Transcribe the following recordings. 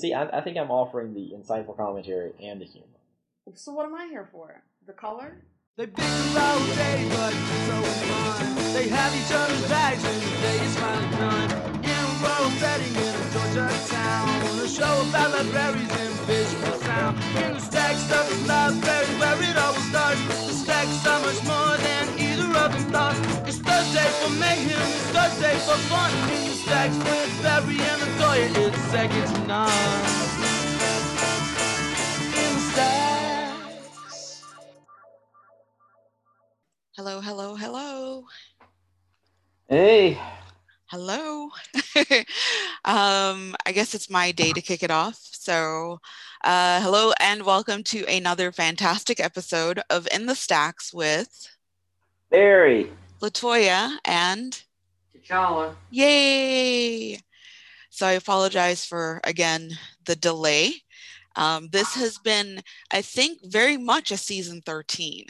see, I, I think I'm offering the insightful commentary and the humor. So what am I here for? The color? They bicker all day, but so fun. They have each other's bags and the day is finally done. In a rural setting in a Georgia town, a show about libraries and visual sound. In the stack stuff is library where it always starts. The stack's so much more than either of them. It's Thursday for mayhem, it's Thursday for fun. In the stacks with Barry and Latoya, it's second to none. In the stacks. Hello, hello, hello. Hey, Hello. um, I guess it's my day to kick it off. So, uh, hello and welcome to another fantastic episode of In the Stacks with Barry. Latoya and T'Challa. Yay! So I apologize for again the delay. Um, this has been, I think, very much a season 13.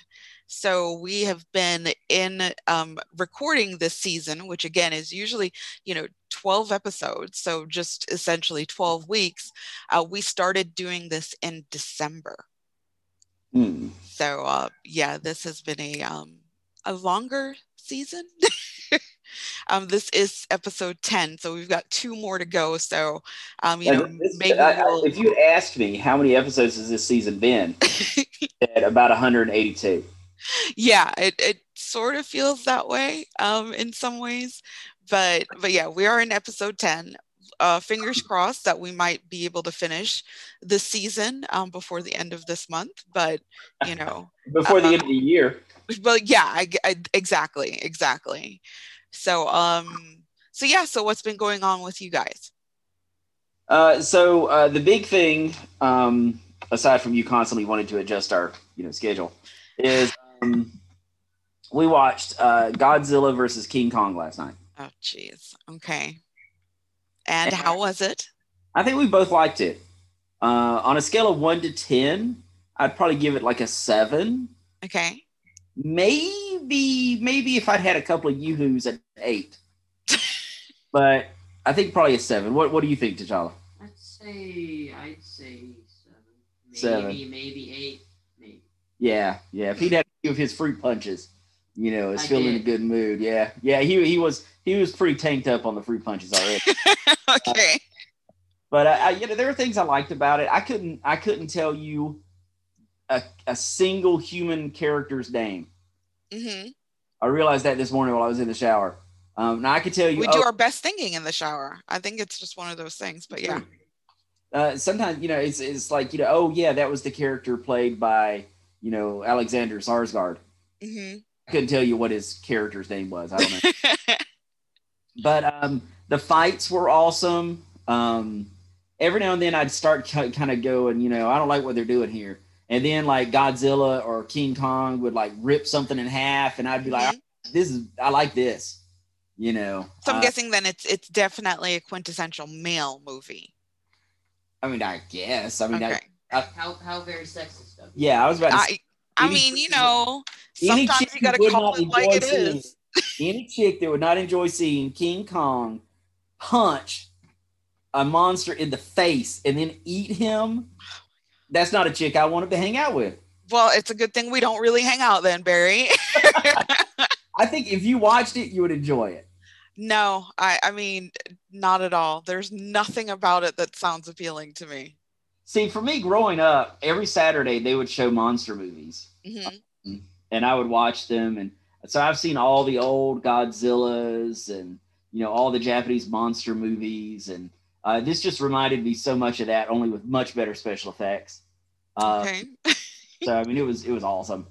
So we have been in um, recording this season, which again is usually, you know, 12 episodes. So just essentially 12 weeks. Uh, we started doing this in December. Hmm. So uh, yeah, this has been a um, a longer season. um, this is episode 10, so we've got two more to go. So um, you know, this- maybe I- we'll, if you asked me how many episodes has this season been, at about 182. yeah, it, it sort of feels that way um, in some ways. But but yeah, we are in episode 10. Uh, fingers crossed that we might be able to finish the season um, before the end of this month. But you know, Before the Uh, end of the year. But yeah I, I- exactly exactly so um so yeah so what's been going on with you guys Uh, so uh, the big thing, um, aside from you constantly wanting to adjust our you know schedule, is um, we watched uh, Godzilla versus King Kong last night. oh geez okay and how was it I think we both liked it. Uh, on a scale of one to ten, I'd probably give it like a seven. okay Maybe, maybe if I'd had a couple of yoo-hoos at eight. but I think probably a seven. What What do you think, T'Challa? I'd say I'd say seven. Maybe Seven. maybe eight. Maybe. Yeah, yeah. If he'd had a few of his fruit punches, you know, is feeling in a good mood. Yeah, yeah. He he was he was pretty tanked up on the fruit punches already. okay but I, I, you know, there are things I liked about it. I couldn't I couldn't tell you a a single human character's name. hmm I realized that this morning while I was in the shower. Um, now I could tell you. we oh, do our best thinking in the shower i think it's just one of those things but yeah uh, sometimes you know it's it's like you know oh yeah that was the character played by you know Alexander Skarsgård. hmm I couldn't tell you what his character's name was. I don't know. but um, the fights were awesome. Um, every now and then I'd start kind of going, you know, I don't like what they're doing here. And then like Godzilla or King Kong would like rip something in half, and I'd be like, this is I like this, you know. so i'm Uh, guessing then it's it's definitely a quintessential male movie I mean, I guess. I mean, I- okay How how very sexist of you. yeah, I was about to say, i i mean you know sometimes you gotta would call it like enjoy it seeing- is any chick that would not enjoy seeing King Kong punch a monster in the face and then eat him, that's not a chick I wanted to hang out with. well it's a good thing we don't really hang out then barry I think if you watched it, you would enjoy it. No, I, I mean, not at all. There's nothing about it that sounds appealing to me. See, for me growing up, every Saturday they would show monster movies hmm and I would watch them. And so I've seen all the old Godzillas and, you know, all the Japanese monster movies. And uh, this just reminded me so much of that, only with much better special effects. Uh, Okay. So, I mean, it was, it was awesome.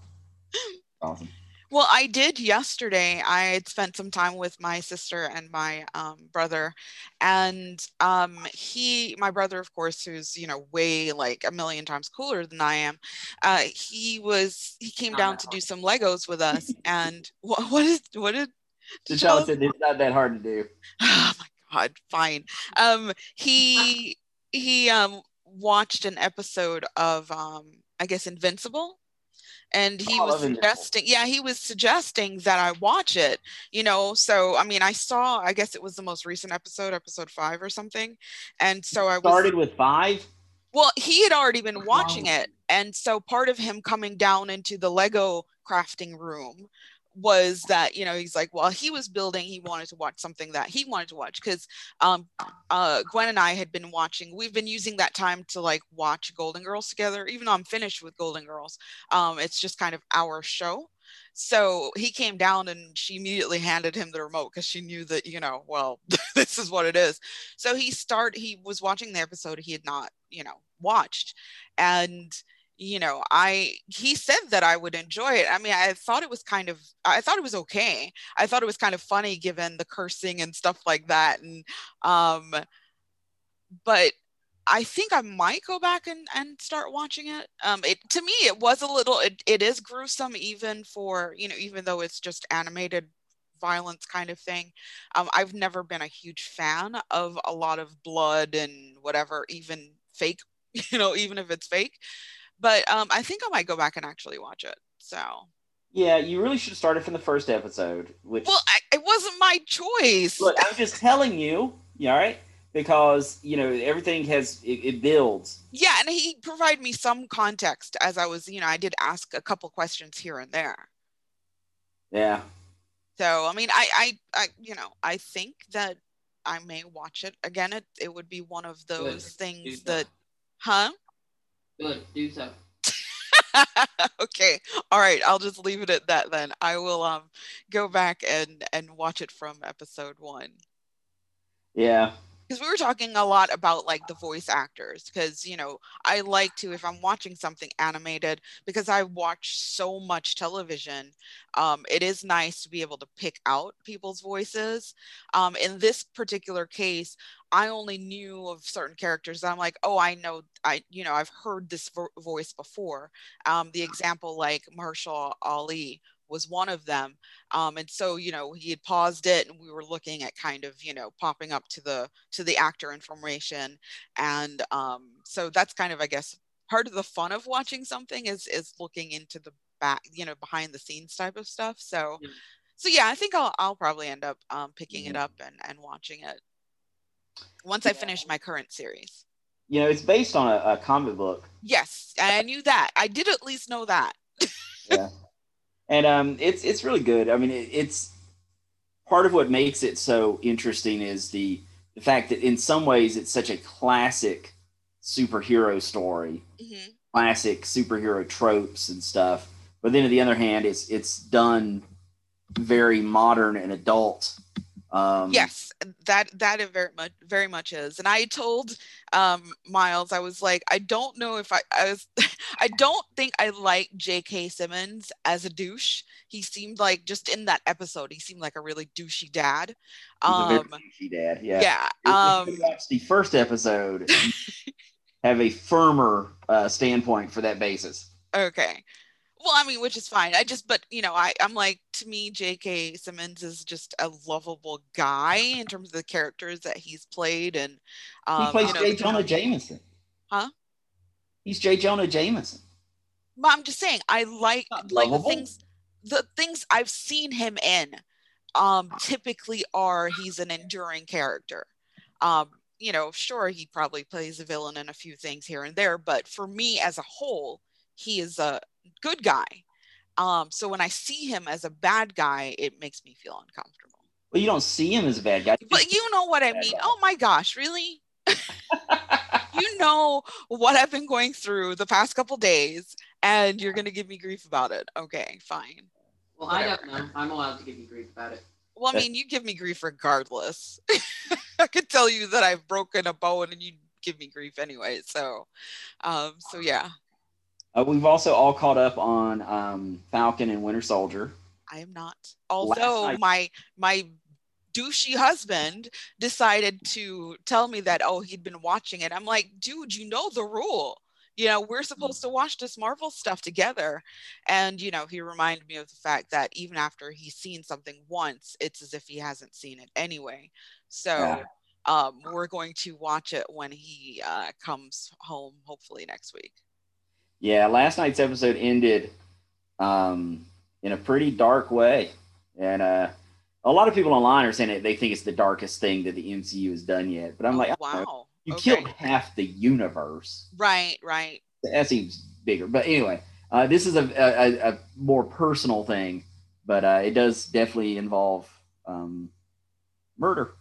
Awesome. Well, I did yesterday. I had spent some time with my sister and my um, brother, and um, he, my brother, of course, who's you know way like a million times cooler than I am. Uh, he was he came down to do some Legos with us, and what what is what did T'Challa said it's not that hard to do. oh my god fine um he he um watched an episode of um i guess invincible and he Oh, was suggesting yeah he was suggesting that i watch it you know so i mean i saw i guess it was the most recent episode episode five or something and so i was Started with five. well he had already been watching it and so part of him coming down into the lego crafting room was that you know he's like while he was building he wanted to watch something that he wanted to watch because um uh gwen and i had been watching we've been using that time to like watch golden girls together even though i'm finished with golden girls um it's just kind of our show. So he came down and she immediately handed him the remote because she knew that you know well this is what it is. So he start he was watching the episode he had not you know watched and you know i he said that i would enjoy it i mean i thought it was kind of i thought it was okay i thought it was kind of funny given the cursing and stuff like that and um but I think I might go back and, and start watching it. Um, it to me, it was a little. It, it is gruesome, even for you know, even though it's just animated violence kind of thing. Um, I've never been a huge fan of a lot of blood and whatever, even fake. You know, even if it's fake. But um, I think I might go back and actually watch it. So, Yeah, you really should have started from the first episode. Which well, I, it wasn't my choice. look, I'm just telling you. You all right? Because you know everything has it, it builds. Yeah, and he provided me some context as I was, you know, I did ask a couple questions here and there. Yeah. So, I mean, I, I, I, you know, I think that I may watch it again. It, it would be one of those Do things so. that, huh? Good. Do so. okay, all right. I'll just leave it at that then. I will um go back and and watch it from episode one. Yeah. Because we were talking a lot about like the voice actors because you know i like to if i'm watching something animated because i watch so much television um, it is nice to be able to pick out people's voices. Um, in this particular case i only knew of certain characters i'm like oh i know i you know i've heard this vo- voice before. Um, the example like Mahershala Ali was one of them um, and so you know he had paused it and we were looking at kind of you know popping up to the to the actor information and um, so that's kind of i guess part of the fun of watching something is is looking into the back you know behind the scenes type of stuff so Yeah. so yeah i think i'll, I'll probably end up um, picking it Mhm. up and and watching it once i finish my current series You know, it's based on a, a comic book. yes i knew that i did at least know that Yeah. and um, it's it's really good. I mean, it, it's part of what makes it so interesting is the the fact that in some ways it's such a classic superhero story, Mhm. classic superhero tropes and stuff. But then on the other hand, it's it's done very modern and adult. Um, yes that that it very much very much is and i told um miles i was like i don't know if i i was i don't think i like jk simmons as a douche he seemed like just in that episode he seemed like a really douchey dad um douchey dad. Yeah. yeah um the first episode. have a firmer uh, standpoint for that basis. okay well i mean which is fine i just but you know i i'm like to me jk simmons is just a lovable guy in terms of the characters that he's played and um He plays you know, J. Jonah Jameson. Huh? He's J. Jonah Jameson. But I'm just saying, I like like the things the things I've seen him in um typically are he's an enduring character. Um, you know, sure he probably plays a villain in a few things here and there, but for me as a whole, he is a good guy. Um, so when I see him as a bad guy, it makes me feel uncomfortable. Well, you don't see him as a bad guy. But you know what I mean. guy. Oh my gosh, really? you know what I've been going through the past couple days, and you're gonna give me grief about it. Okay, fine. Well, I don't know. I'm allowed to give you grief about it. Well, I mean, you give me grief regardless. I could tell you that I've broken a bone, and you give me grief anyway. So, um, so yeah, Uh, we've also all caught up on um, Falcon and Winter Soldier. I am not. Although my my douchey husband decided to tell me that oh he'd been watching it. I'm like, dude, you know the rule. You know, we're supposed to watch this Marvel stuff together. And, you know, he reminded me of the fact that even after he's seen something once, it's as if he hasn't seen it anyway. So Yeah. um, we're going to watch it when he uh, comes home, hopefully next week. Yeah, last night's episode ended um, in a pretty dark way. And uh, a lot of people online are saying that they think it's the darkest thing that the MCU has done yet. But I'm like, I don't know. wow. you okay. killed half the universe. Right, right. That seems bigger. But anyway, uh, this is a, a, a more personal thing, but uh, it does definitely involve um, murder.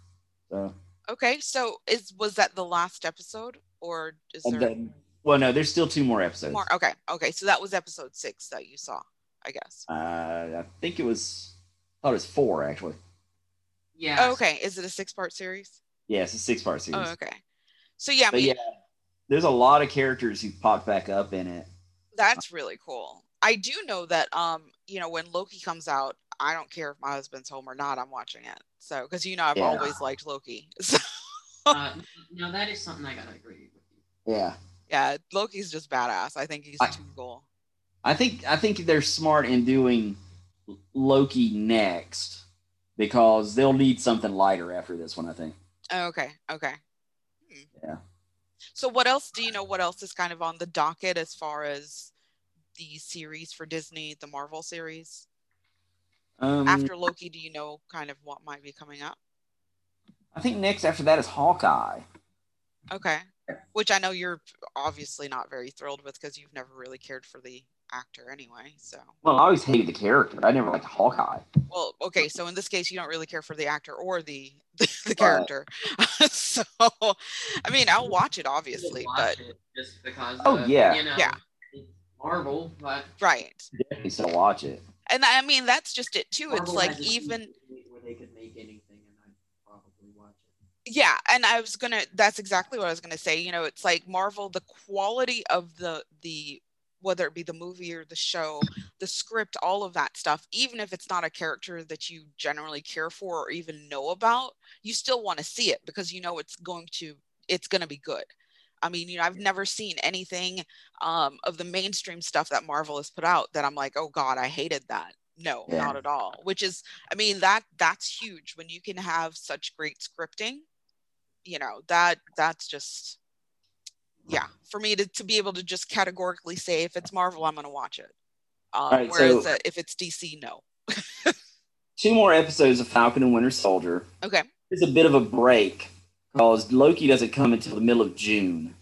So, Okay, so is was that the last episode, or is there then- well, no, there's still two more episodes. more? Okay, okay, so that was episode six that you saw, I guess. Uh, I think it was, I thought it was four actually. Yeah. Oh, okay, is it a six-part series? Yeah, it's a six part series. Oh, okay. So yeah, I mean, yeah, there's a lot of characters who popped back up in it. that's really cool. I do know that um, you know, when Loki comes out, I don't care if my husband's home or not, I'm watching it. So because you know I've Yeah. always liked Loki. So Uh, now that is something I gotta agree with you. Yeah, yeah, Loki's just badass. I think he's I- too cool. I think I think they're smart in doing Loki next because they'll need something lighter after this one. I think. Oh, okay, okay. Hmm. Yeah. So what else do you know what else is kind of on the docket as far as the series for Disney, the Marvel series? Um, After Loki, do you know kind of what might be coming up? I think next after that is Hawkeye. Okay. Which I know you're obviously not very thrilled with because you've never really cared for the actor anyway. So, Well, I always hated the character. I never liked Hawkeye. well, okay. So in this case, you don't really care for the actor or the the, Right. character. so, I mean, I'll watch it obviously, Watch but it just because. Oh, of, yeah. You know, Yeah. Marvel, but right. Definitely still watch it. And I mean, that's just it too. It's like even where they could make anything, and I'd probably watch it. Yeah and i was gonna that's exactly what i was gonna say you know it's like marvel the quality of the the whether it be the movie or the show the script all of that stuff even if it's not a character that you generally care for or even know about you still want to see it because you know it's going to it's going to be good. I mean you know i've never seen anything um, of the mainstream stuff that marvel has put out that i'm like oh god i hated that. No Yeah. not at all which is i mean that that's huge when you can have such great scripting you know that that's just yeah for me to, to be able to just categorically say if it's marvel i'm going to watch it um, Right, whereas so- uh, if it's dc no Two more episodes of Falcon and Winter Soldier. okay it's a bit of a break because Loki doesn't come until the middle of June.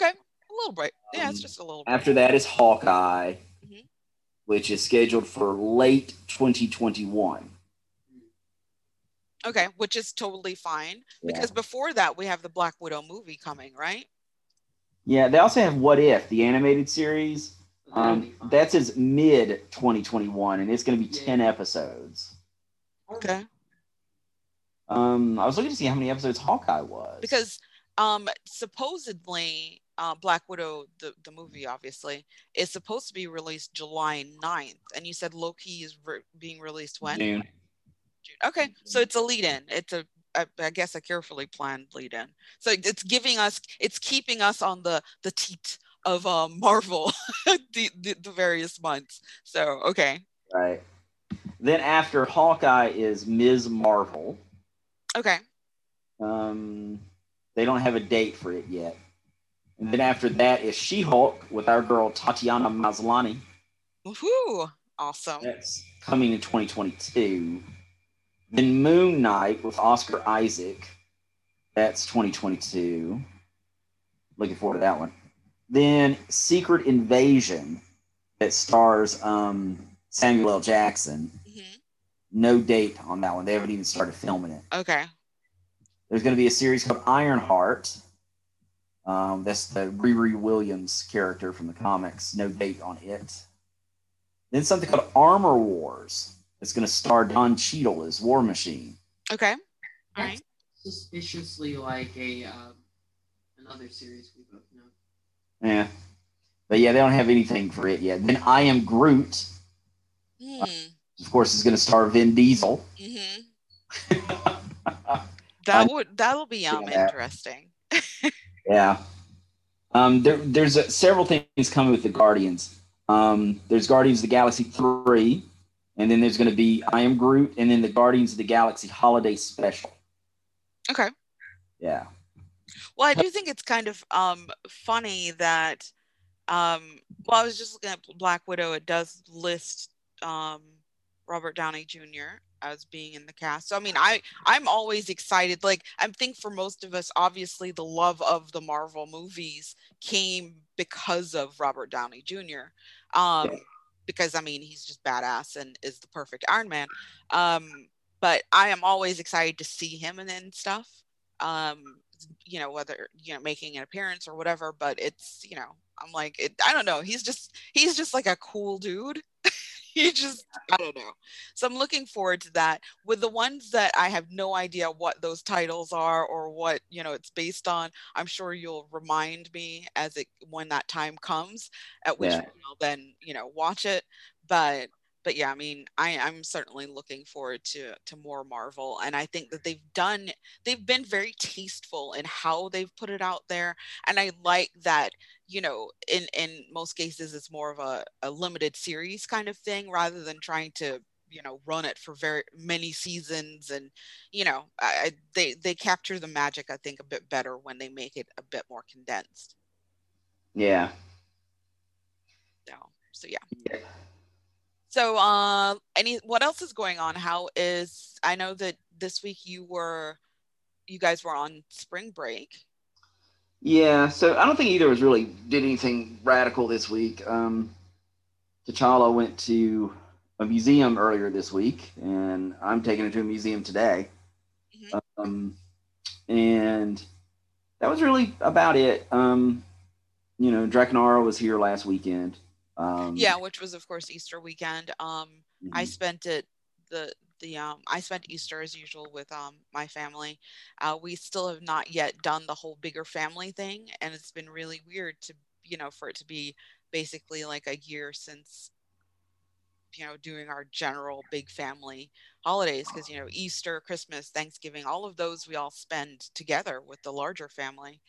okay a little break yeah it's Um, just a little break. After that is Hawkeye, Mhm. which is scheduled for late 2021. Okay which is totally fine Yeah. because before that we have the black widow movie coming right Yeah, they also have What If, the animated series. But that'll Um, fine. that says mid 2021, and it's going to be Yeah. 10 episodes. okay Um, I was looking to see how many episodes Hawkeye was. because um supposedly uh, black widow the, the movie obviously is supposed to be released july 9th and you said loki is re- being released when June. June. Okay, so it's a lead in. It's a, I, I guess, a carefully planned lead in. So it's giving us, it's keeping us on the the teat of um, Marvel, the, the the various months. So okay, Right. Then after Hawkeye is Ms. Marvel. okay, Um, they don't have a date for it yet. And then after that is She Hulk with our girl Tatiana Maslany. woohoo, awesome. That's coming in 2022. Then Moon Knight with Oscar Isaac. That's 2022. Looking forward to that one. Then Secret Invasion that stars um, Samuel L. Jackson. Mhm. No date on that one. They haven't even started filming it. Okay, There's going to be a series called Ironheart. Um, that's the Riri Williams character from the comics. No date on it. Then something called Armor Wars. It's going to star Don Cheadle as War Machine. okay, all That's right. suspiciously like a um, another series we both know. Yeah. But yeah, they don't have anything for it yet. Then I Am Groot, Hmm. of course, is going to star Vin Diesel. hmm That would that'll be um Yeah. interesting. Yeah. Um, there, there's uh several things coming with the Guardians. Um, there's Guardians of the Galaxy 3, and then there's going to be I Am Groot, and then the Guardians of the Galaxy Holiday Special. Okay. Yeah. Well, I do think it's kind of um, funny that Um, well, I was just looking at Black Widow. It does list um, Robert Downey Jr. as being in the cast. So I mean, I I'm always excited. Like I think for most of us, obviously the love of the Marvel movies came because of Robert Downey Jr. Um, Yeah. Because I mean he's just badass and is the perfect Iron Man. Um, but I am always excited to see him and and stuff. Um, you know whether you know making an appearance or whatever. But it's you know I'm like it, I don't know. He's just he's just like a cool dude. he just I don't know. So I'm looking forward to that. With the ones that I have no idea what those titles are or what you know it's based on, I'm sure you'll remind me as it when that time comes, at which Yeah. point I'll then you know watch it. But but yeah, I mean, I, I'm certainly looking forward to to more Marvel, and I think that they've done they've been very tasteful in how they've put it out there, and I like that you know in in most cases it's more of a, a limited series kind of thing rather than trying to you know run it for very many seasons and you know I, they they capture the magic i think a bit better when they make it a bit more condensed Yeah. so so yeah Yeah. So uh any what else is going on how is i know that this week you were you guys were on spring break Yeah, so I don't think either of us really did anything radical this week. Um, T'Challa went to a museum earlier this week, and I'm taking him to a museum today. Mhm. Um, and that was really about it. Um, you know, Drakenara was here last weekend. Um, yeah which was of course easter weekend um I mhm. spent it the the um I spent Easter as usual with um my family. Uh, we still have not yet done the whole bigger family thing, and it's been really weird to you know for it to be basically like a year since you know doing our general big family holidays because you know Easter, Christmas, Thanksgiving, all of those we all spend together with the larger family.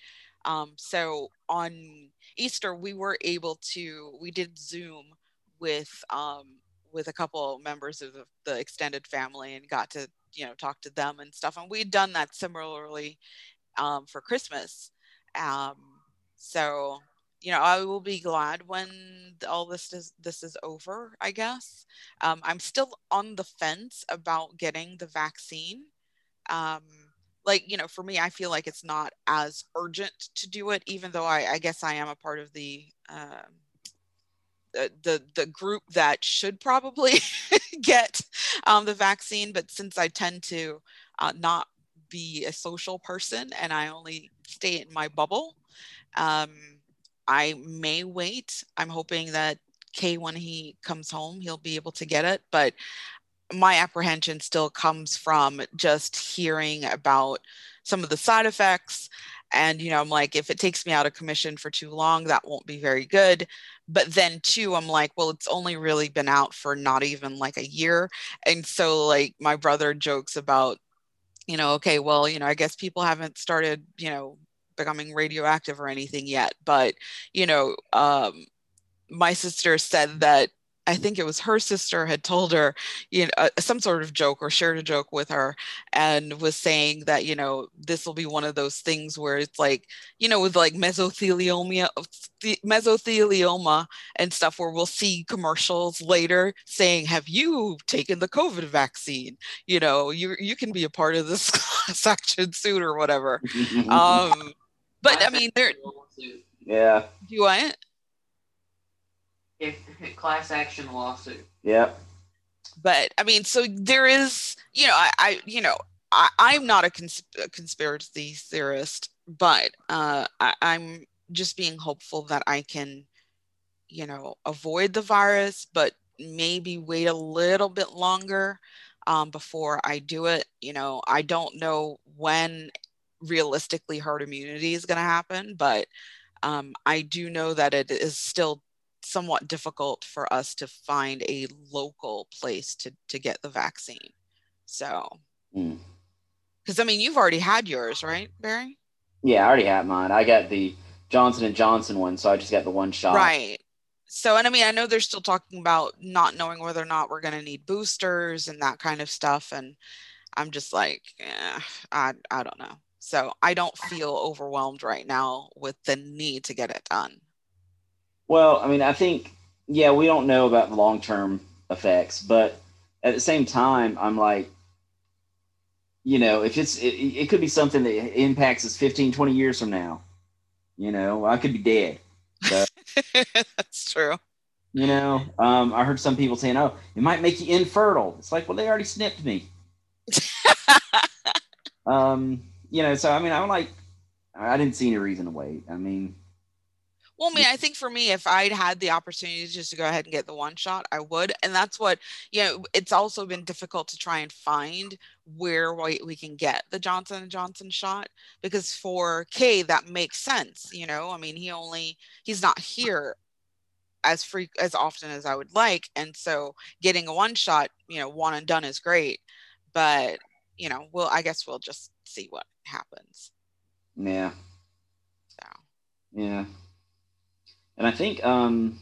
Um, so on Easter, we were able to we did Zoom with um, with a couple members of the, extended family and got to you know talk to them and stuff. And we'd done that similarly um, for Christmas. Um, so you know, I will be glad when all this is this is over. I guess um, I'm still on the fence about getting the vaccine. Um, like you know, for me, I feel like it's not as urgent to do it, even though I, I guess I am a part of the um, the the, the group that should probably get um, the vaccine. But since I tend to uh, not be a social person and I only stay in my bubble, um, I may wait. I'm hoping that Kay, when he comes home, he'll be able to get it. But my apprehension still comes from just hearing about some of the side effects. And, you know, I'm like, if it takes me out of commission for too long, that won't be very good. But then, too, I'm like, well, it's only really been out for not even like a year. And so, like, my brother jokes about, you know, okay, well, you know, I guess people haven't started, you know, becoming radioactive or anything yet. But, you know, um, my sister said that I think it was her sister had told her, you know, uh, some sort of joke or shared a joke with her and was saying that, you know, this will be one of those things where it's like, you know, with like mesothelioma, mesothelioma and stuff where we'll see commercials later saying, have you taken the COVID vaccine? You know, you, you can be a part of this section soon or whatever. Um, but I mean, there, yeah, do you want If, if class action lawsuit. yep. but I mean, so there is, you know, I, I you know, I, I'm not a, cons- a conspiracy theorist, but uh, I, I'm just being hopeful that I can, you know, avoid the virus, but maybe wait a little bit longer um, before I do it. You know, I don't know when realistically herd immunity is going to happen, but um, I do know that it is still somewhat difficult for us to find a local place to to get the vaccine. So, Mm. because I mean, you've already had yours, right, Barry? Yeah, I already had mine. I got the Johnson and Johnson one, so I just got the one shot. Right. So, and I mean, I know they're still talking about not knowing whether or not we're going to need boosters and that kind of stuff, and I'm just like, eh, I I don't know. So I don't feel overwhelmed right now with the need to get it done. Well, I mean, I think yeah, we don't know about the long term effects, but at the same time, I'm like, you know, if it's it, it could be something that impacts us 15, 20 years from now. You know, I could be dead. So, That's true. you know, um, I heard some people saying, "Oh, it might make you infertile." It's like, well, they already snipped me. Um, you know, so I mean, I'm like, I didn't see any reason to wait. I mean, Well, I mean, I think for me, if I'd had the opportunity just to go ahead and get the one shot, I would. And that's what, you know, it's also been difficult to try and find where we, we can get the Johnson and Johnson shot because for Kay, that makes sense. You know, I mean, he only, he's not here as free as often as I would like. And so getting a one shot, you know, one and done is great. But, you know, we'll, I guess we'll just see what happens. yeah, So. yeah. And I think, um,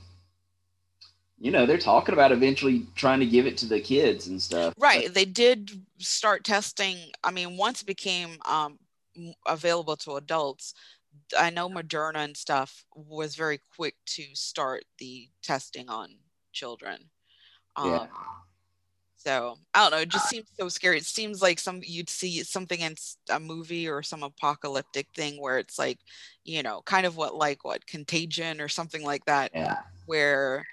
you know, they're talking about eventually trying to give it to the kids and stuff. Right. They did start testing. I mean, once it became um, available to adults, I know Moderna and stuff was very quick to start the testing on children. Um, Yeah. So I don't know. It just seems so scary. It seems like some you'd see something in a movie or some apocalyptic thing where it's like, you know, kind of what like what Contagion or something like that, Yeah. where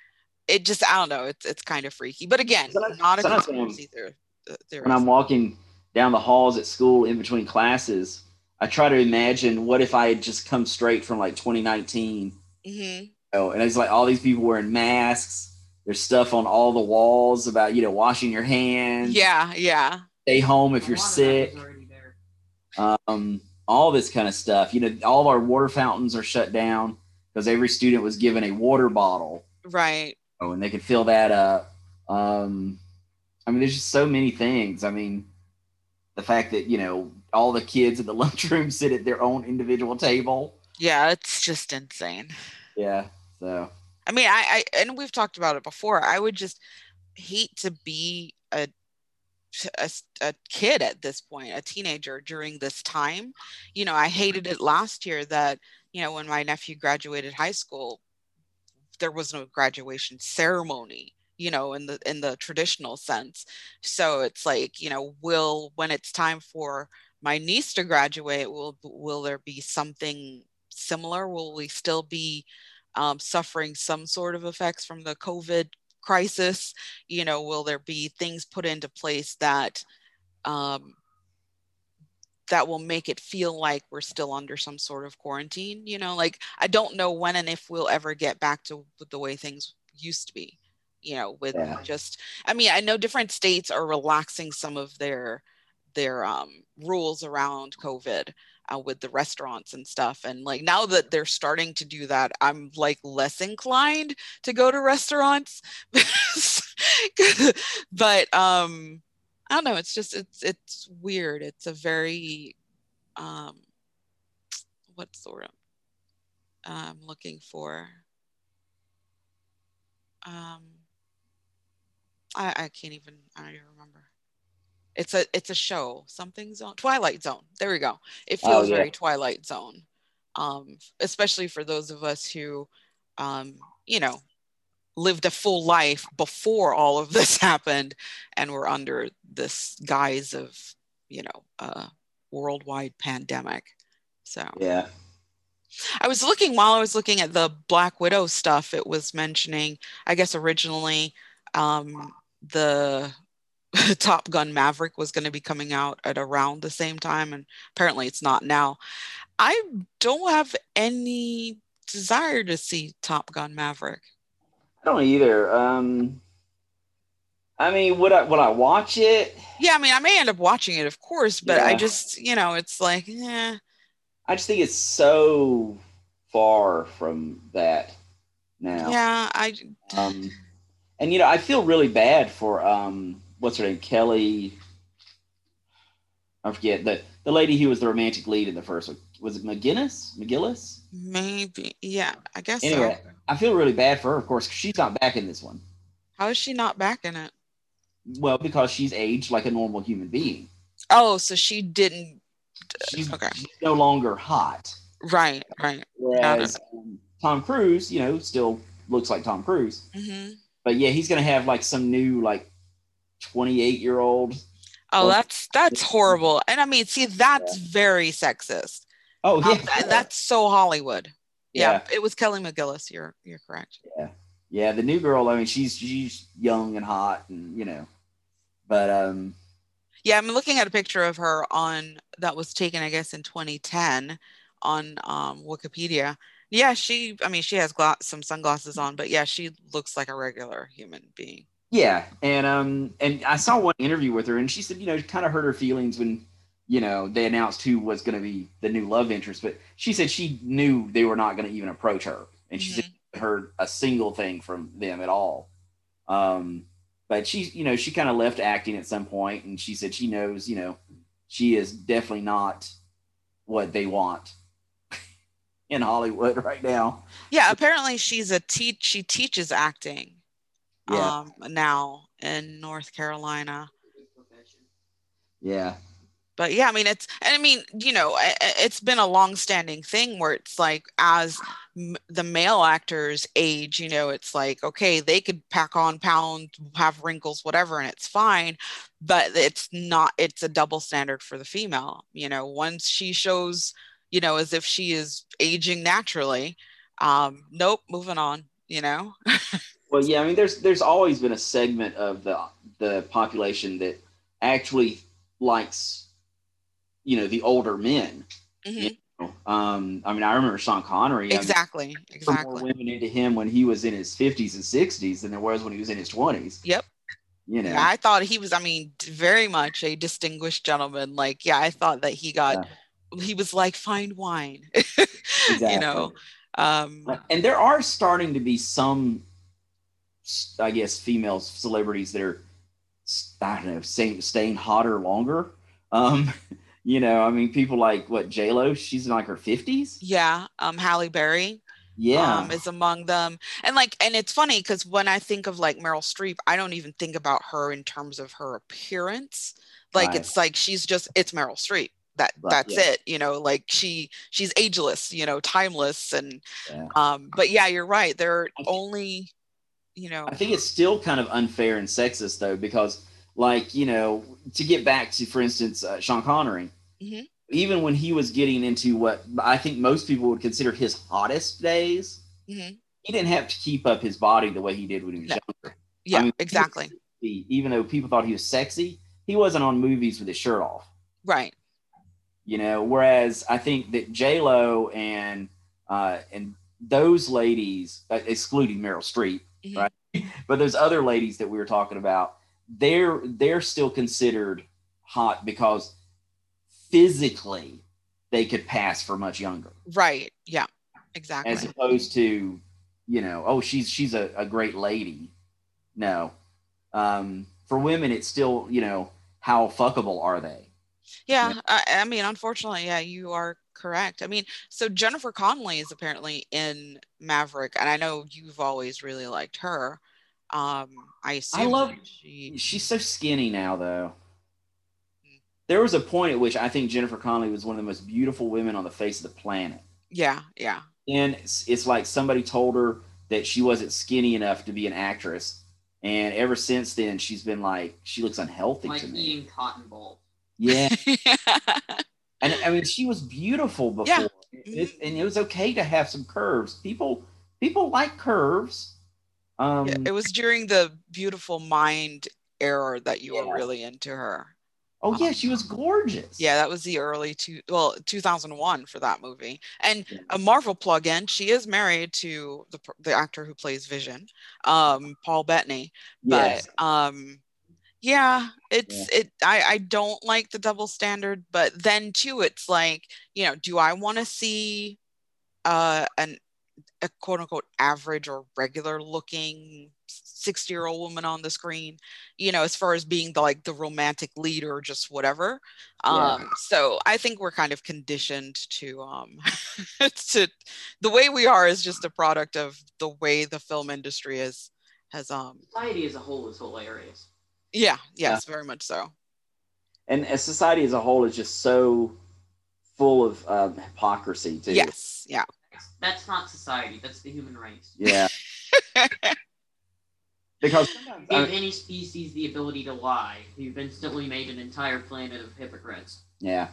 it just I don't know. It's it's kind of freaky. But again, Sometimes- not a sometimes when I'm- conspiracy theory. uh. When I'm walking down the halls at school in between classes, I try to imagine what if I had just come straight from like 2019 hmm Oh, and it's like all these people wearing masks. There's stuff on all the walls about you know washing your hands. Yeah, yeah. Stay home if A you're lot of that sick. was already there. Um, all this kind of stuff. You know, all of our water fountains are shut down because every student was given a water bottle. Right. Oh, and they could fill that up. Um, I mean, there's just so many things. I mean, the fact that you know all the kids in the lunchroom sit at their own individual table. Yeah, it's just insane. Yeah. So I mean, I, I and we've talked about it before. I would just hate to be a, a a kid at this point, a teenager during this time. You know, I hated it last year that you know when my nephew graduated high school, there was no graduation ceremony. You know, in the in the traditional sense. So it's like, you know, will when it's time for my niece to graduate, will will there be something similar? Will we still be um, suffering some sort of effects from the COVID crisis? You know, will there be things put into place that um, that will make it feel like we're still under some sort of quarantine? You know, like I don't know when and if we'll ever get back to the way things used to be. You know, with Yeah. just, I mean, I know different states are relaxing some of their their um, rules around COVID uh, with the restaurants and stuff. And like now that they're starting to do that, I'm like less inclined to go to restaurants. but um, I don't know. It's just it's it's weird. It's a very um, what's the word I'm looking for? Um, I I can't even I don't even remember. It's a it's a show, something zone, Twilight Zone. There we go. It Oh, feels yeah. very Twilight Zone, um, especially for those of us who, um, you know, lived a full life before all of this happened, and were under this guise of, you know, a worldwide pandemic. So yeah. I was looking while I was looking at the Black Widow stuff. It was mentioning, I guess originally, um, the Top Gun Maverick was going to be coming out at around the same time, and apparently it's not now. I don't have any desire to see Top Gun Maverick. I don't either. Um, I mean, would I would I watch it? Yeah, I mean, I may end up watching it, of course, but I just, you know, it's like, yeah, I just think it's so far from that now. yeah, I, Um, and you know, I feel really bad for um, what's her name, Kelly. I forget the the lady who was the romantic lead in the first one. Was it McGinnis? McGillis? maybe, yeah, I guess Anyway, so. I feel really bad for her, of course, she's not back in this one. How is she not back in it? Well, because she's aged like a normal human being. Oh, so she didn't. She's, Okay. she's no longer hot. Right, right. Whereas um, Tom Cruise, you know, still looks like Tom Cruise. hmm But yeah, he's gonna have like some new like 28 year old. Oh, that's that's horrible. And I mean, see, that's very sexist. Oh Um, yeah, that- that's so Hollywood. Yeah, yeah, it was Kelly McGillis. You're you're correct. Yeah, yeah. The new girl. I mean, she's she's young and hot, and you know, but um, Yeah, I'm looking at a picture of her on that was taken, I guess, in 2010 on um, Wikipedia. Yeah, she. I mean, she has gla- some sunglasses on, but yeah, she looks like a regular human being. Yeah, and um, and I saw one interview with her, and she said, you know, kind of hurt her feelings when, you know, they announced who was going to be the new love interest. But she said she knew they were not going to even approach her, and she said she heard a single thing from them at all. Um, but she, you know, she kind of left acting at some point, and she said she knows, you know, she is definitely not what they want in Hollywood right now. Yeah, apparently she's a teach. She teaches acting Yeah, um, now in North Carolina. Yeah, but yeah i mean it's and i mean you know it's been a long-standing thing where it's like as the male actors age you know it's like okay they could pack on pounds have wrinkles whatever and it's fine. But it's not it's a double standard for the female you know once she shows you know as if she is aging naturally um nope moving on you know Well, yeah, I mean, there's there's always been a segment of the the population that actually likes, you know, the older men. Mhm. Um, I mean, I remember Sean Connery. I mean, exactly more women into him when he was in his 50s and 60s than there was when he was in his 20s. Yep. You know. Yeah, I thought he was, I mean, very much a distinguished gentleman. Like, yeah, I thought that he got, he was like fine wine, you know. Um, and there are starting to be some, I guess, female celebrities that are, I don't know, staying, staying hotter longer. Um, you know, I mean, people like what J Lo, she's in like her fifties. yeah, um, Halle Berry Yeah, um, is among them. And like, and it's funny because when I think of like Meryl Streep, I don't even think about her in terms of her appearance. Like, Right. it's like she's just, it's Meryl Streep. That Right, that's yeah. it, you know. Like she she's ageless, you know, timeless, and Yeah. um. But yeah, you're right. They're only, you know, I think it's still kind of unfair and sexist though, because like you know, to get back to, for instance, uh, Sean Connery, Mhm. even when he was getting into what I think most people would consider his hottest days, Mhm. he didn't have to keep up his body the way he did when he was No. younger. yeah, mean, exactly. sexy, Even though people thought he was sexy, he wasn't on movies with his shirt off. Right. you know whereas i think that j lo and uh and those ladies uh, excluding meryl streep Mhm. right but those other ladies that we were talking about they're they're still considered hot because physically they could pass for much younger Right. Yeah. Exactly. as opposed to you know oh she's she's a, a great lady no um for women it's still you know how fuckable are they yeah. I, I mean, unfortunately, yeah, you are correct. I mean, so Jennifer Connelly is apparently in Maverick, and I know you've always really liked her. Um, I assume love- that she. She's so skinny now, though. Mm. There was a point at which I think Jennifer Connelly was one of the most beautiful women on the face of the planet. Yeah. Yeah. And it's, it's like somebody told her that she wasn't skinny enough to be an actress. And ever since then, she's been like, she looks unhealthy Like to me. eating cotton balls. Yeah. And I mean, she was beautiful before. Yeah. It, and it was okay to have some curves. People, people like curves. Um, Yeah, it was during the beautiful mind era that you Yeah. were really into her. oh yeah, she was gorgeous. Yeah, that was the early two well, 2001 for that movie. And a Marvel plug-in, she is married to the the actor who plays Vision, um, Paul Bettany. Yes. But um, yeah, it's it. I I don't like the double standard, but then too, it's like you know, do I want to see uh an a quote unquote average or regular looking 60 year old woman on the screen you know as far as being the like the romantic lead or just whatever Yeah. um so i think we're kind of conditioned to um to the way we are is just a product of the way the film industry is has um Society as a whole is hilarious. Yeah yes very much so and as society as a whole is just so full of um, hypocrisy too. yes yeah That's not society. That's the human race. Yeah. because sometimes Give I- any species the ability to lie, you've instantly made an entire planet of hypocrites. Yeah.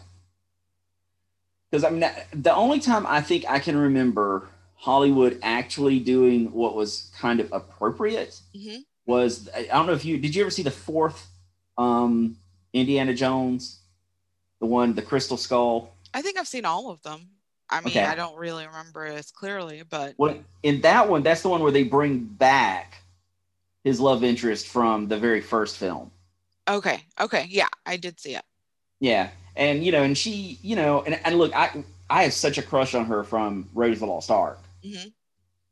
Because I mean, that- the only time I think I can remember Hollywood actually doing what was kind of appropriate Mhm. Was I don't know if you did you ever see the fourth um, Indiana Jones, the one the Crystal Skull. I think I've seen all of them. I mean, Okay. I don't really remember it as clearly, but Well, in that one, that's the one where they bring back his love interest from the very first film. okay, okay, yeah, I did see it. Yeah, and you know, and she, you know, and, and look, I I have such a crush on her from Raiders of the Lost Ark. Mhm.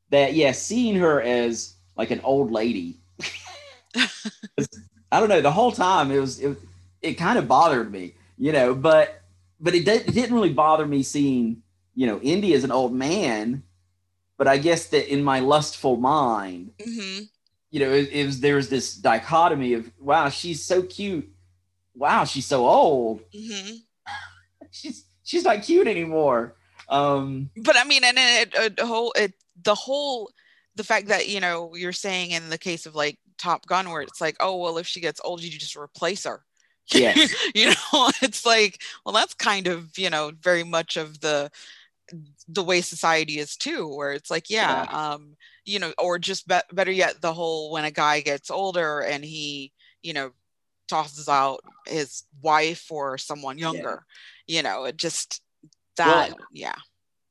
That yeah, seeing her as like an old lady, I don't know. The whole time it was it, it kind of bothered me, you know, but but it, did, it didn't really bother me seeing you know Indy as an old man. But I guess that in my lustful mind, hmm you know, it, it was there was this dichotomy of wow, she's so cute. Wow, she's so old. hmm She's she's not cute anymore. Um, But I mean, and it, it, the whole it the whole the fact that you know you're saying in the case of like Top Gun, where it's like, oh well, if she gets old, you just replace her. yeah, you know, it's like, well, that's kind of you know very much of the the way society is too, where it's like, yeah, um, you know, or just be- better yet, the whole when a guy gets older and he, you know, tosses out his wife or someone younger, you know, it just that, Well, yeah.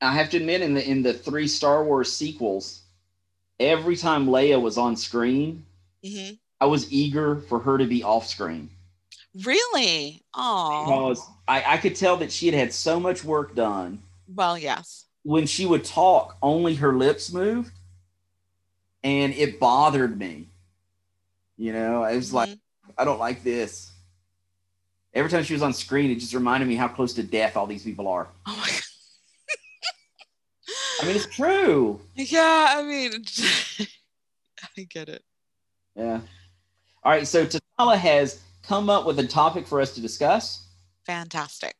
I have to admit, in the in the three Star Wars sequels, every time Leia was on screen, hmm I was eager for her to be off screen Really? Oh, because I, I could tell that she had had so much work done. well, yes. When she would talk, only her lips moved, and it bothered me. You know, I was like, Mhm. I don't like this. Every time she was on screen, it just reminded me how close to death all these people are. Oh my God. I mean, it's true. yeah, I mean, I get it. Yeah. All right. So T'Challa has come up with a topic for us to discuss. Fantastic.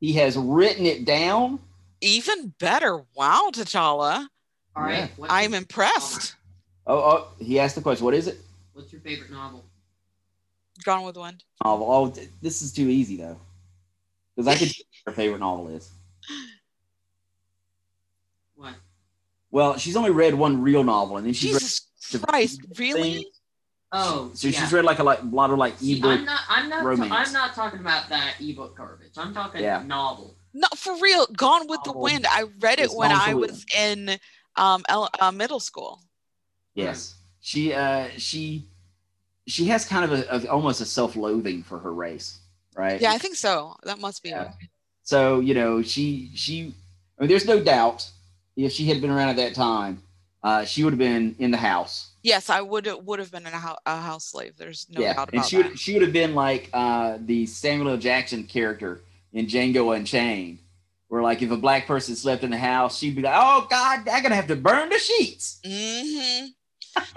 He has written it down. Even better. Wow, T'Challa. All right. Yeah. I'm impressed. Oh, oh, he asked the question. What is it? What's your favorite novel? Gone with the Wind. Novel. Oh, this is too easy though, because I could. tell what her favorite novel is. What? Well, she's only read one real novel, and then she's Jesus read Christ, things. really? Oh, So yeah. she's read like a like, lot of like See, ebook. I'm not. I'm not. romance. I'm not talking about that ebook garbage. I'm talking Yeah. novel. No, for real. Gone with the Wind. I read it It's when I was in um ele- uh, middle school. Yes, she uh she she has kind of a, of almost a self-loathing for her race, right? Yeah, I think so. That must be Yeah. So you know, she she. I mean, there's no doubt if she had been around at that time, uh, she would have been in the house. Yes, I would would have been a, hou- a house slave. There's no yeah, doubt and about she that. would she would have been like uh, the Samuel L. Jackson character in Django Unchained, where like if a black person slept in the house, she'd be like, "Oh God, I'm gonna have to burn the sheets." Mm-hmm.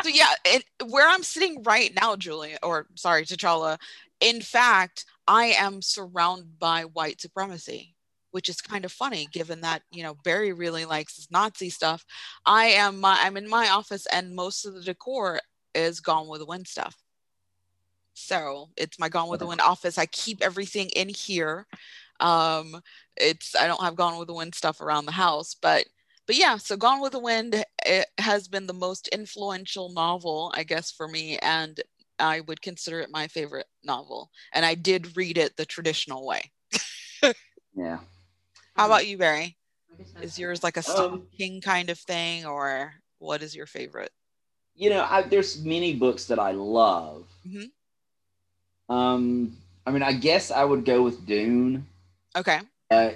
so yeah, it, where I'm sitting right now, Julia, or sorry, T'Challa, in fact, I am surrounded by white supremacy, which is kind of funny given that you know Barry really likes his Nazi stuff. I am my, I'm in my office, and most of the decor is Gone with the Wind stuff. So it's my Gone with the Wind office. I keep everything in here. Um, it's I don't have Gone with the Wind stuff around the house, but but yeah, so Gone with the Wind it has been the most influential novel, I guess, for me, and I would consider it my favorite novel. And I did read it the traditional way. Yeah. How about you, Barry? I guess that's- Is yours like a Um, King kind of thing, or what is your favorite? you know, I, there's many books that I love. Mhm. Um, I mean, I guess I would go with Dune. Okay. Uh,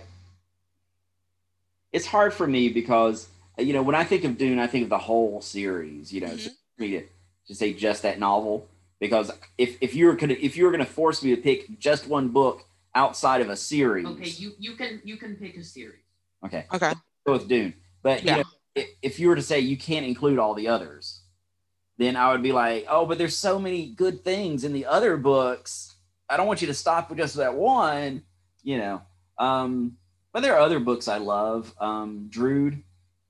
it's hard for me because you know when I think of Dune, I think of the whole series. You know, Mhm. so for me to, to say just that novel because if if you were gonna if you were gonna force me to pick just one book outside of a series, Okay, you you can you can pick a series. okay, Okay. go with Dune. But Yeah. you know, if, if you were to say you can't include all the others, then I would be like, oh, but there's so many good things in the other books. I don't want you to stop with just that one, you know. Um, but there are other books I love. Um, Drood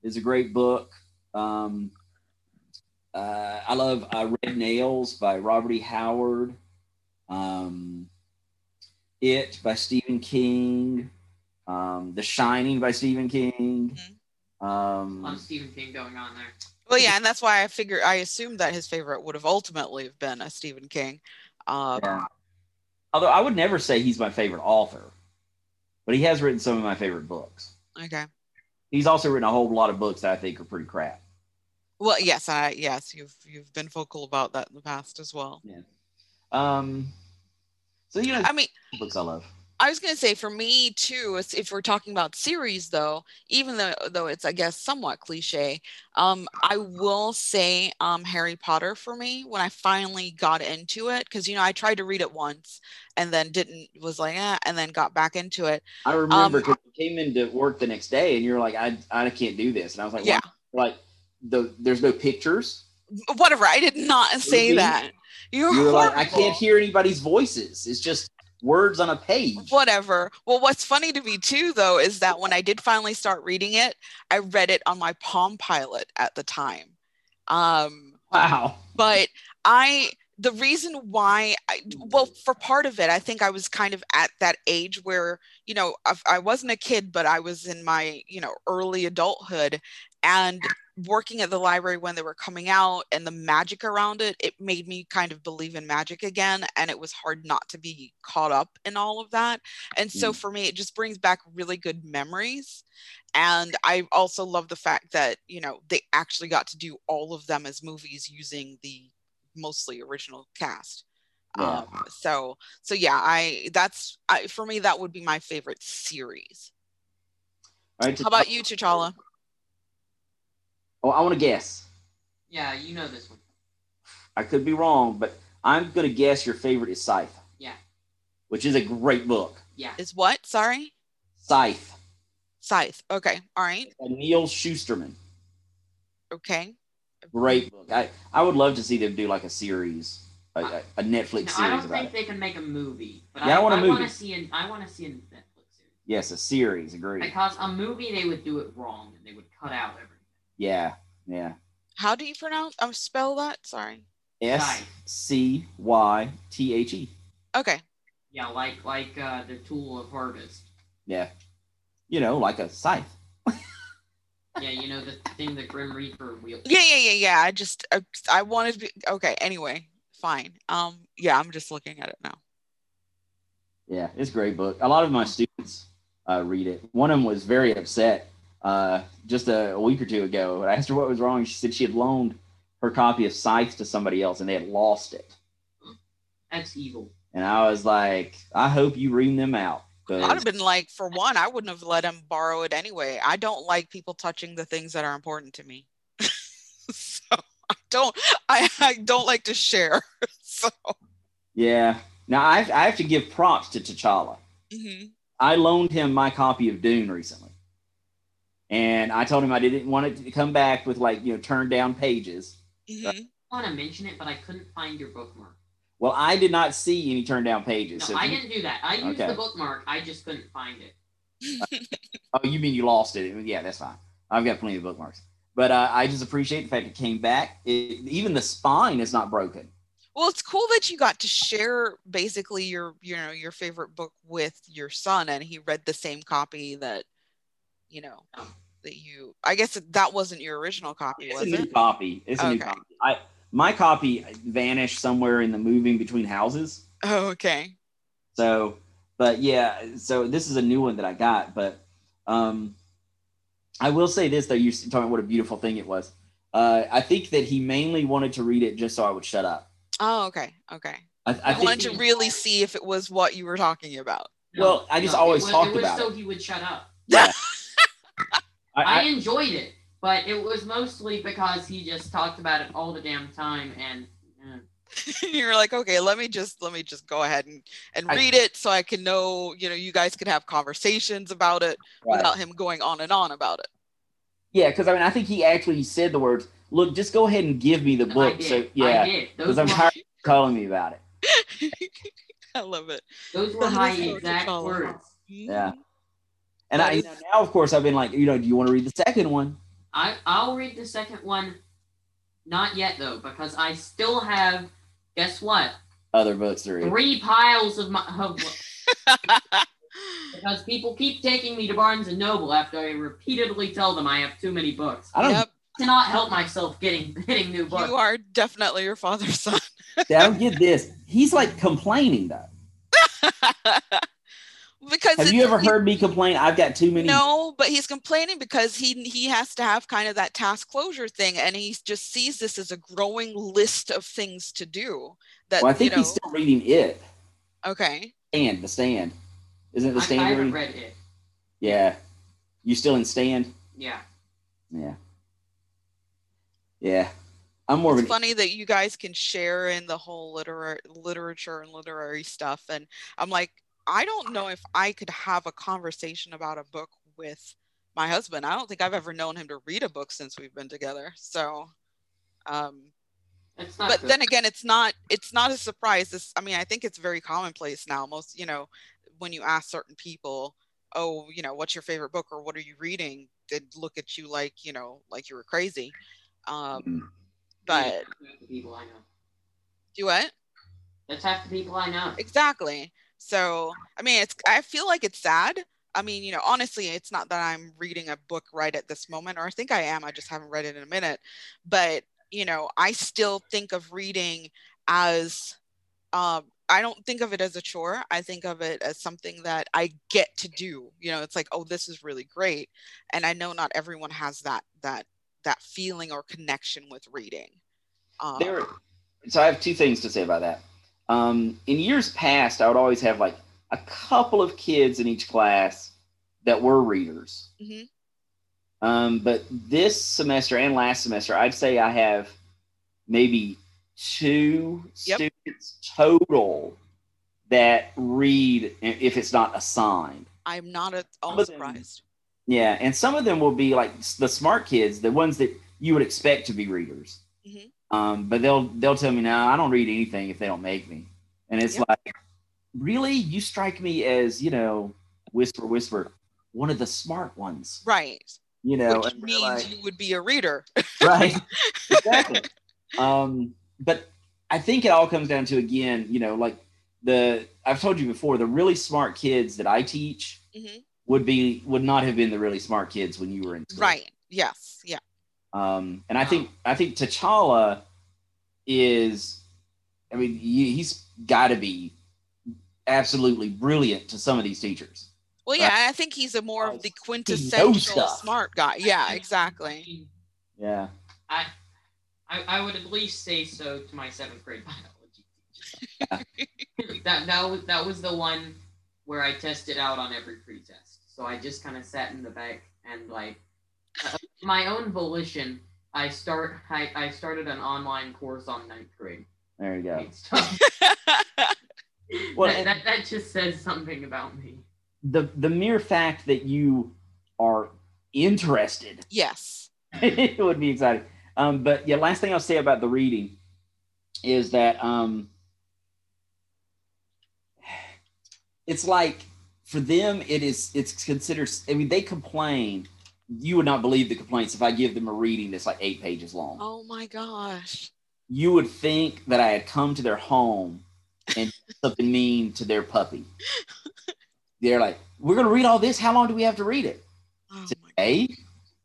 is a great book. Um, uh, I love uh, Red Nails by Robert E. Howard. Um, it by Stephen King. Um, the Shining by Stephen King. A lot Um, of Stephen King going on there. Well, yeah, and that's why I figured I assumed that his favorite would have ultimately have been a Stephen King. Uh, yeah. Although I would never say he's my favorite author, but he has written some of my favorite books. Okay. He's also written a whole lot of books that I think are pretty crap. Well, yes, I yes, you've you've been vocal about that in the past as well. Yeah. Um, so you know, I mean, books I love. I was gonna say for me too, if we're talking about series though, even though though it's I guess somewhat cliche, um, I will say um Harry Potter for me when I finally got into it because you know I tried to read it once and then didn't was like eh, and then got back into it. I remember Um, 'cause you came into work the next day and you're like, I, I can't do this, and I was like, Yeah. why? like the there's no pictures. Whatever, I did not say that. You're, You were like, I can't hear anybody's voices. It's just words on a page. whatever. Well, what's funny to me too, though, is that when I did finally start reading it, I read it on my Palm Pilot at the time. Um, Wow. but I, the reason why, I, well, for part of it, I think I was kind of at that age where, you know, I, I wasn't a kid, but I was in my, you know, early adulthood and working at the library when they were coming out and the magic around it, it made me kind of believe in magic again. And it was hard not to be caught up in all of that. And so Mm. for me, it just brings back really good memories. And I also love the fact that, you know, they actually got to do all of them as movies using the mostly original cast. Yeah. Um, so, so yeah, I, that's, I, for me, that would be my favorite series. Right. How about you, T'Challa? Oh, I want to guess. Yeah, you know this one. I could be wrong, but I'm gonna guess your favorite is Scythe. Yeah. Which is a great book. Yeah. Is what? Sorry? Scythe. Scythe. Okay. All right. by Neal Shusterman. Okay. Great book. I, I would love to see them do like a series, a, a, a Netflix Now, series I don't about think it. they can make a movie, but Yeah, I I, want a I movie. want to see an I want to see a Netflix series Yes, a series. Agree. because a movie they would do it wrong and they would cut out everything. Yeah, yeah. How do you pronounce, um, spell that? Sorry. S C Y T H E. Okay. Yeah, like like uh, the tool of harvest. Yeah. You know, like a scythe. Yeah, you know the thing the Grim Reaper wields. Yeah, yeah, yeah, yeah. I just, I, I wanted to be, okay. Anyway, fine. Um, yeah, I'm just looking at it now. Yeah, it's a great book. A lot of my students uh, read it. One of them was very upset uh, just a, a week or two ago. I asked her what was wrong. She said she had loaned her copy of Scythe to somebody else and they had lost it. That's evil. And I was like, I hope you ream them out. 'cause- I'd have been like, for one, I wouldn't have let him borrow it anyway. I don't like people touching the things that are important to me. so I don't, I, I don't like to share. so, yeah. Now I have, I have to give props to T'Challa. mhm. I loaned him my copy of Dune recently. And I told him I didn't want it to come back with like, you know, turned down pages. Mhm. I want to mention it, but I couldn't find your bookmark. Well, I did not see any turned down pages. No, so I you- didn't do that. I used Okay. the bookmark. I just couldn't find it. Oh, you mean you lost it? Yeah, that's fine. I've got plenty of bookmarks. But uh, I just appreciate the fact it came back. It, even the spine is not broken. Well, it's cool that you got to share basically your, you know, your favorite book with your son, and he read the same copy that, you know, that you. I guess that wasn't your original copy, It's was a new it? copy. It's a new copy. I my copy vanished somewhere in the moving between houses. Oh, okay. So, but yeah, so this is a new one that I got. But um, I will say this though, you're talking about what a beautiful thing it was. Uh, I think that he mainly wanted to read it just so I would shut up. Oh, okay. Okay. I, I I, wanted to really see if it was what you were talking about. Well, I just it always was, talked it was about so it. he would shut up. Yeah. I, I I, enjoyed it, but it was mostly because he just talked about it all the damn time, and uh, You're like, okay, let me just let me just go ahead and and I- read it so I can know, you know, you guys could have conversations about it right. without him going on and on about it. Yeah, because I mean, I think he actually said the words, "Look, just go ahead and give me the book." So yeah, because I'm tired of calling me about it. I love it. those were That my exact T'Challa. words. Yeah. And That I is- now, of course, I've been like, you know, do you want to read the second one? I I'll read the second one. Not yet though, because I still have. Guess what? Other books to read. Three piles of my of, because people keep taking me to Barnes and Noble after I repeatedly tell them I have too many books. I don't. Yep, cannot help myself getting getting new books. you are definitely your father's son. I don't get this. He's like complaining though. because Have you it's- ever he- heard me complain? I've got too many. No, but he's complaining because he he has to have kind of that task closure thing, and he just sees this as a growing list of things to do. That Well, I think you know, he's still reading it. okay. and the stand. Isn't it the I, I stand? you're haven't read it. Yeah. You still in stand? Yeah. Yeah. Yeah. I'm more of It's an funny that you guys can share in the whole literary literature and literary stuff, and I'm like, I don't know if I could have a conversation about a book with my husband. I don't think I've ever known him to read a book since we've been together. So, um, but good. then again it's not it's not a surprise this i mean i think it's very commonplace now most you know when you ask certain people oh you know what's your favorite book or what are you reading they'd look at you like you know like you were crazy um Mm. but That's the people I know. do what That's half the people I know. exactly so i mean it's i feel like it's sad. I mean you know honestly it's not that i'm reading a book right at this moment or i think i am i just haven't read it in a minute. But you know i still think of reading as um i don't think of it as a chore. I think of it as something that i get to do. You know it's like oh this is really great. And i know not everyone has that that that feeling or connection with reading. Um, there so I have two things to say about that. Um, in years past, I would always have like a couple of kids in each class that were readers. Mhm. Um, but this semester and last semester, I'd say I have maybe two Yep. students total that read if it's not assigned. i'm not at all surprised Yeah, and some of them will be like the smart kids, the ones that you would expect to be readers. Mhm. Um, but they'll they'll tell me now I don't read anything if they don't make me, and it's like, really, you strike me as you know, whisper whisper, one of the smart ones, right. You know, which and means like- you would be a reader. Right, exactly. Um, but I think it all comes down to again, you know, like the I've told you before, the really smart kids that I teach Mhm. would be would not have been the really smart kids when you were in school. right. Yes. Yeah Um, and I think I think T'Challa is, I mean, he, he's got to be absolutely brilliant to some of these teachers. well yeah i think he's a more of the quintessential smart guy yeah exactly Yeah, I, I I would at least say so to my seventh grade biology teacher. that that was that was the one where I tested out on every pretest. So I just kind of sat in the back and like uh, my own volition. I start I, I started an online course on ninth grade. there you go. Well, that, and- that that just says something about me. The the mere fact that you are interested yes it would be exciting. Um, but yeah, last thing I'll say about the reading is that um, it's like for them it is it's considered. I mean, they complain. You would not believe the complaints if I give them a reading that's like eight pages long. oh my gosh You would think that I had come to their home and something mean to their puppy. They're like, "We're gonna read all this. How long do we have to read it?" oh my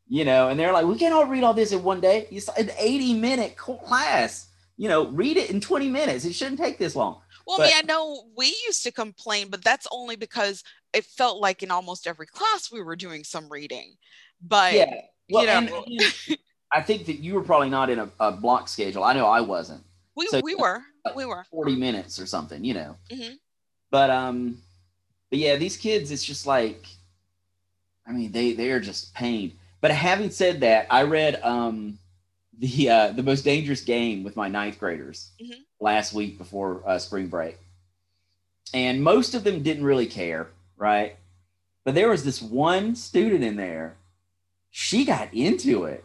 you know, and they're like, we can't all read all this in one day. It's an 80 minute class. You know, read it in 20 minutes. It shouldn't take this long. well but- I mean, I know we used to complain but that's only because it felt like in almost every class we were doing some reading but yeah. Well, you know- and, and I think that you were probably not in a, a block schedule. I know I wasn't. we, so- we were we were 40 minutes or something, you know. Mhm. But um, but yeah, these kids, it's just like, I mean, they they are just pain. But having said that, I read um the uh, the most dangerous game with my ninth graders Mhm. last week before uh, spring break, and most of them didn't really care, right? But there was this one student in there. She got into it.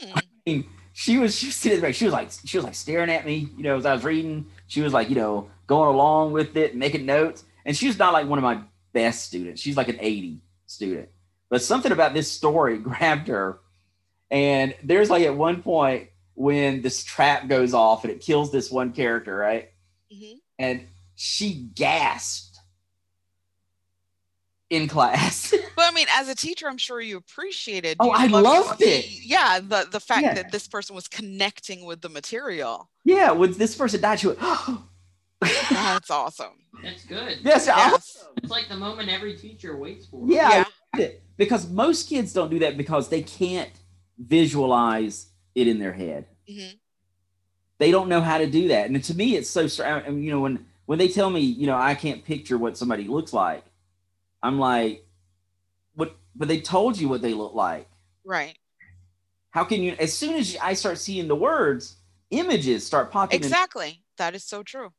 Hmm. mean, she was she was sitting there, she was like she was like staring at me, you know, as I was reading. She was like, you know, going along with it, making notes. And she's not like one of my best students. She's like an 80 student. But something about this story grabbed her. And there's like at one point when this trap goes off and it kills this one character, right? Mhm. And she gasped in class. But I mean, as a teacher, I'm sure you appreciated. Oh, you I loved the- it. Yeah, the the fact Yeah. that this person was connecting with the material. yeah, when this person died, she went, That's awesome. That's good. Yes, Yes. awesome. It's like the moment every teacher waits for. Yeah, I Yeah. loved it. because most kids don't do that because they can't visualize it in their head. Mhm. They don't know how to do that, and to me, it's so strange. I mean, you know, when when they tell me, you know, I can't picture what somebody looks like, I'm like, what? But they told you what they look like. Right. How can you? As soon as I start seeing the words, images start popping. in, Exactly. That is so true.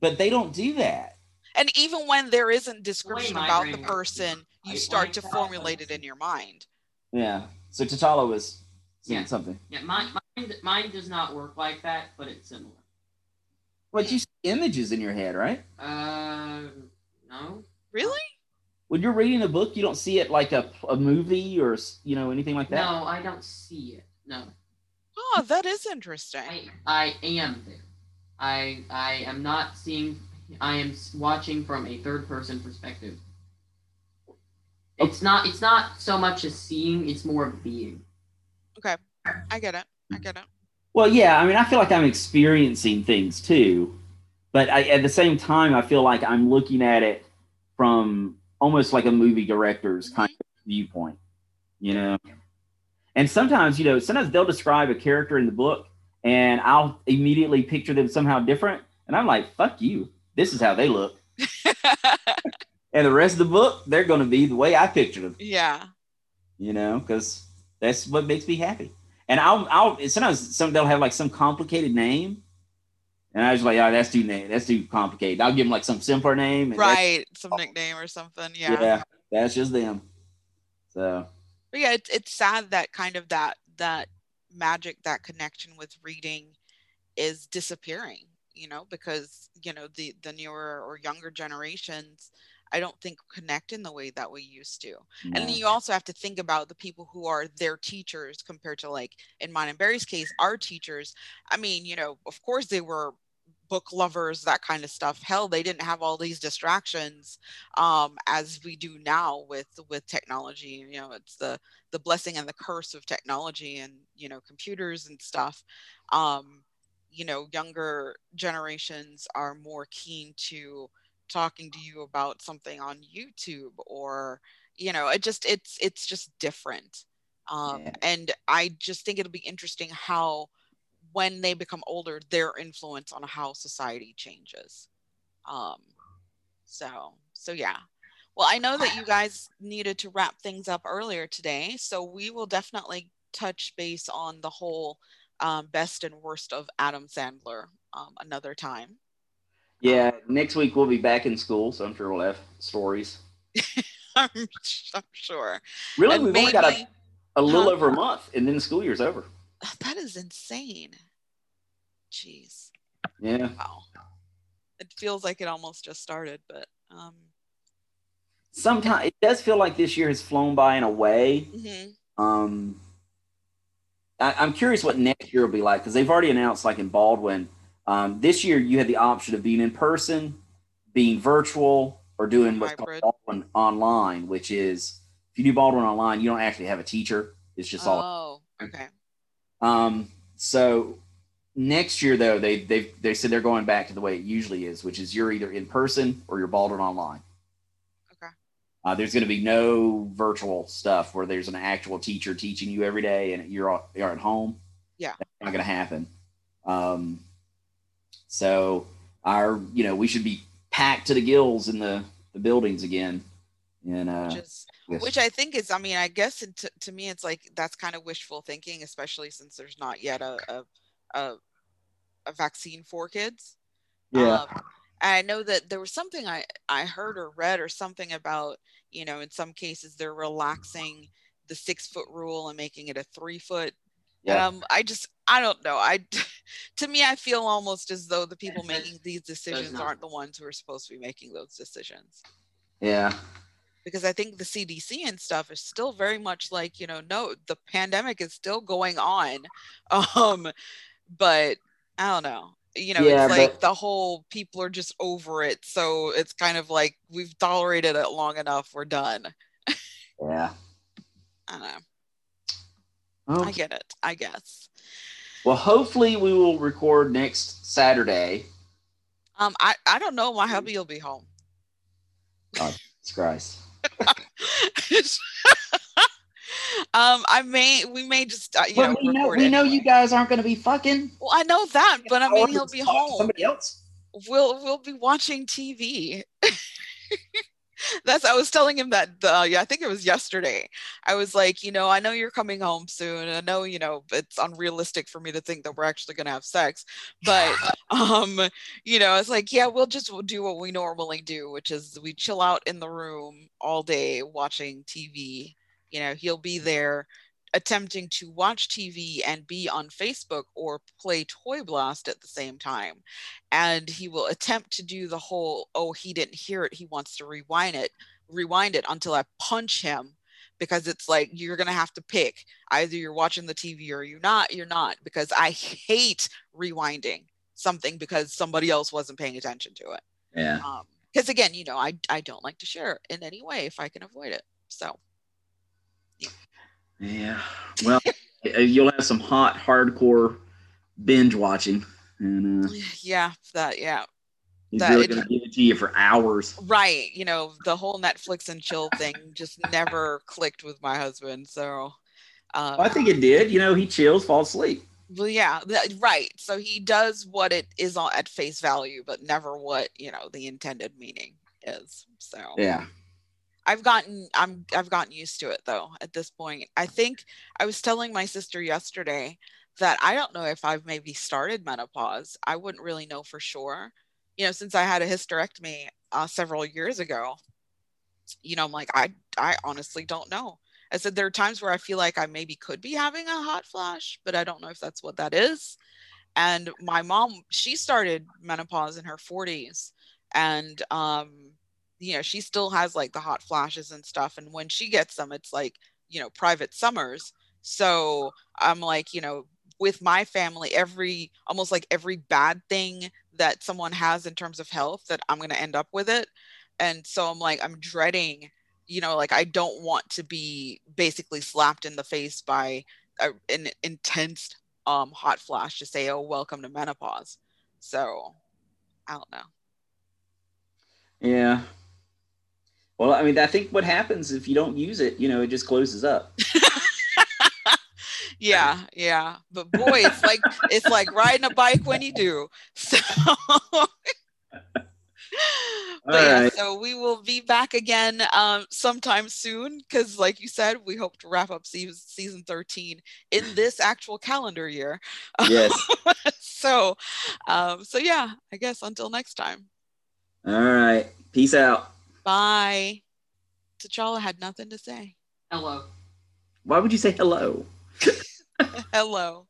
but they don't do that. And even when there isn't description my about the person, you I start to formulate it in your mind. Yeah. So T'Challa was saying Yeah. something. Yeah, mine, mine, mine does not work like that, but it's similar. But you see images in your head, right? Uh, no. Really? When you're reading a book, you don't see it like a, a movie or you know anything like that. No, I don't see it. No. Oh, that is interesting. I, I am there. I I am not seeing. I am watching from a third person perspective. Oh. It's not. It's not so much as seeing. It's more of being. Okay. I get it. I get it. Well, yeah. I mean, I feel like I'm experiencing things too, but I, at the same time, I feel like I'm looking at it from almost like a movie director's kind mm-hmm. of viewpoint. You know. And sometimes, you know, sometimes they'll describe a character in the book, and I'll immediately picture them somehow different, and I'm like, "Fuck you! This is how they look." And the rest of the book, they're going to be the way I pictured them. yeah. you know, because that's what makes me happy. And I'll, I'll sometimes some they'll have like some complicated name, and I was like, oh, that's too name, that's too complicated. I'll give them like some simpler name, and Right. Some nickname or something. Yeah. yeah, that's just them. So But yeah, it's it's sad that kind of that that magic, that connection with reading is disappearing, you know, because you know, the the newer or younger generations I don't think connect in the way that we used to. And then you also have to think about the people who are their teachers compared to like in mine and Barry's case, our teachers. I mean, you know, of course they were book lovers, that kind of stuff. Hell, they didn't have all these distractions um, as we do now with with technology. You know, it's the the blessing and the curse of technology and you know computers and stuff. Um, you know, younger generations are more keen to talking to you about something on YouTube or you know it just it's it's just different um Yeah. and i just think it'll be interesting how when they become older their influence on how society changes um so so yeah well i know that you guys needed to wrap things up earlier today so we will definitely touch base on the whole um, best and worst of adam sandler um, another time yeah, next week we'll be back in school, so I'm sure we'll have stories. I'm, I'm sure Really, And we've only got a, a little Huh? over a month, and then the school year's over. that is insane jeez Yeah, wow it feels like it almost just started but um sometimes it does feel like this year has flown by in a way. mhm. Um, I, I'm curious what next year will be like because they've already announced, like in Baldwin, um, this year you had the option of being in person, being virtual, or doing what's called Baldwin online, which is if you do Baldwin online, you don't actually have a teacher. It's just all. oh okay Um, so next year though, they they they said they're going back to the way it usually is, which is you're either in person or you're Baldwin online. Okay. Uh, there's going to be no virtual stuff where there's an actual teacher teaching you every day and you're all- you're at home. Yeah. That's not going to happen. Um, so our you know we should be packed to the gills in the the buildings again. And uh, which is yes. which i think is i mean i guess it, to, to me it's like that's kind of wishful thinking especially since there's not yet a a, a, a vaccine for kids yeah. Um, and I know that there was something I, I heard or read or something about, you know, in some cases they're relaxing the six foot rule and making it a three foot. Yeah. Um, I just, I don't know. I, to me, I feel almost as though the people making these decisions aren't the ones who are supposed to be making those decisions. Yeah. Because I think the CDC and stuff is still very much like, you know, no, the pandemic is still going on. Um, but I don't know. You know, Yeah, it's like but- the whole people are just over it. So it's kind of like we've tolerated it long enough. We're done. Yeah. I don't know. Oh, I get it. I guess. well, hopefully we will record next Saturday. Um, I, I don't know. My hubby will be home. Jesus Christ. um, I may, we may just, uh, you But know, we know we know you guys aren't going to be fucking. Well, I know that, but I mean, he'll be home. Somebody else. We'll we'll be watching TV. That's I was telling him that uh, yeah, I think it was yesterday. I was like, you know, I know you're coming home soon. I know, you know, it's unrealistic for me to think that we're actually gonna have sex, but um, you know, it's like, yeah, we'll just we'll do what we normally do, which is we chill out in the room all day watching TV. You know, he'll be there attempting to watch TV and be on Facebook or play Toy Blast at the same time. And he will attempt to do the whole, oh, he didn't hear it. He wants to rewind it, rewind it until I punch him because it's like you're gonna have to pick. Either you're watching the TV or you're not, you're not, because I hate rewinding something because somebody else wasn't paying attention to it. Yeah. Um, because again, you know, I I don't like to share in any way if I can avoid it. So Yeah. Well, uh, you'll have some hot, hardcore binge watching, and uh, yeah, that yeah. he's That really going to give it to you for hours. Right. You know, the whole Netflix and chill thing just never clicked with my husband. So, um, I think it did. You know, he chills, falls asleep. well, yeah, th- right. So he does what it is on, at face value, but never what, you know, the intended meaning is. So, Yeah. I've gotten I'm I've gotten used to it though at this point. I think I was telling my sister yesterday that I don't know if I've maybe started menopause. I wouldn't really know for sure. You know, since I had a hysterectomy uh, several years ago, you know, I'm like I I honestly don't know. I said there are times where I feel like I maybe could be having a hot flash, but I don't know if that's what that is. And my mom, she started menopause in her 40s and um you know, she still has like the hot flashes and stuff. And when she gets them, it's like, you know, private summers. So I'm like, you know, with my family, every almost like every bad thing that someone has in terms of health, that I'm going to end up with it. And so I'm like, I'm dreading, you know, like I don't want to be basically slapped in the face by a, an intense um, hot flash to say, oh, welcome to menopause. So I don't know. Yeah. Well, I mean, I think what happens if you don't use it, you know, it just closes up. yeah yeah but boy it's like it's like riding a bike when you do so yeah right. so we will be back again um sometime soon because like you said we hope to wrap up season, season 13 in this actual calendar year Yes. so um so yeah i guess until next time All right. Peace out. Bye t'challa had nothing to say Hello. Why would you say hello? hello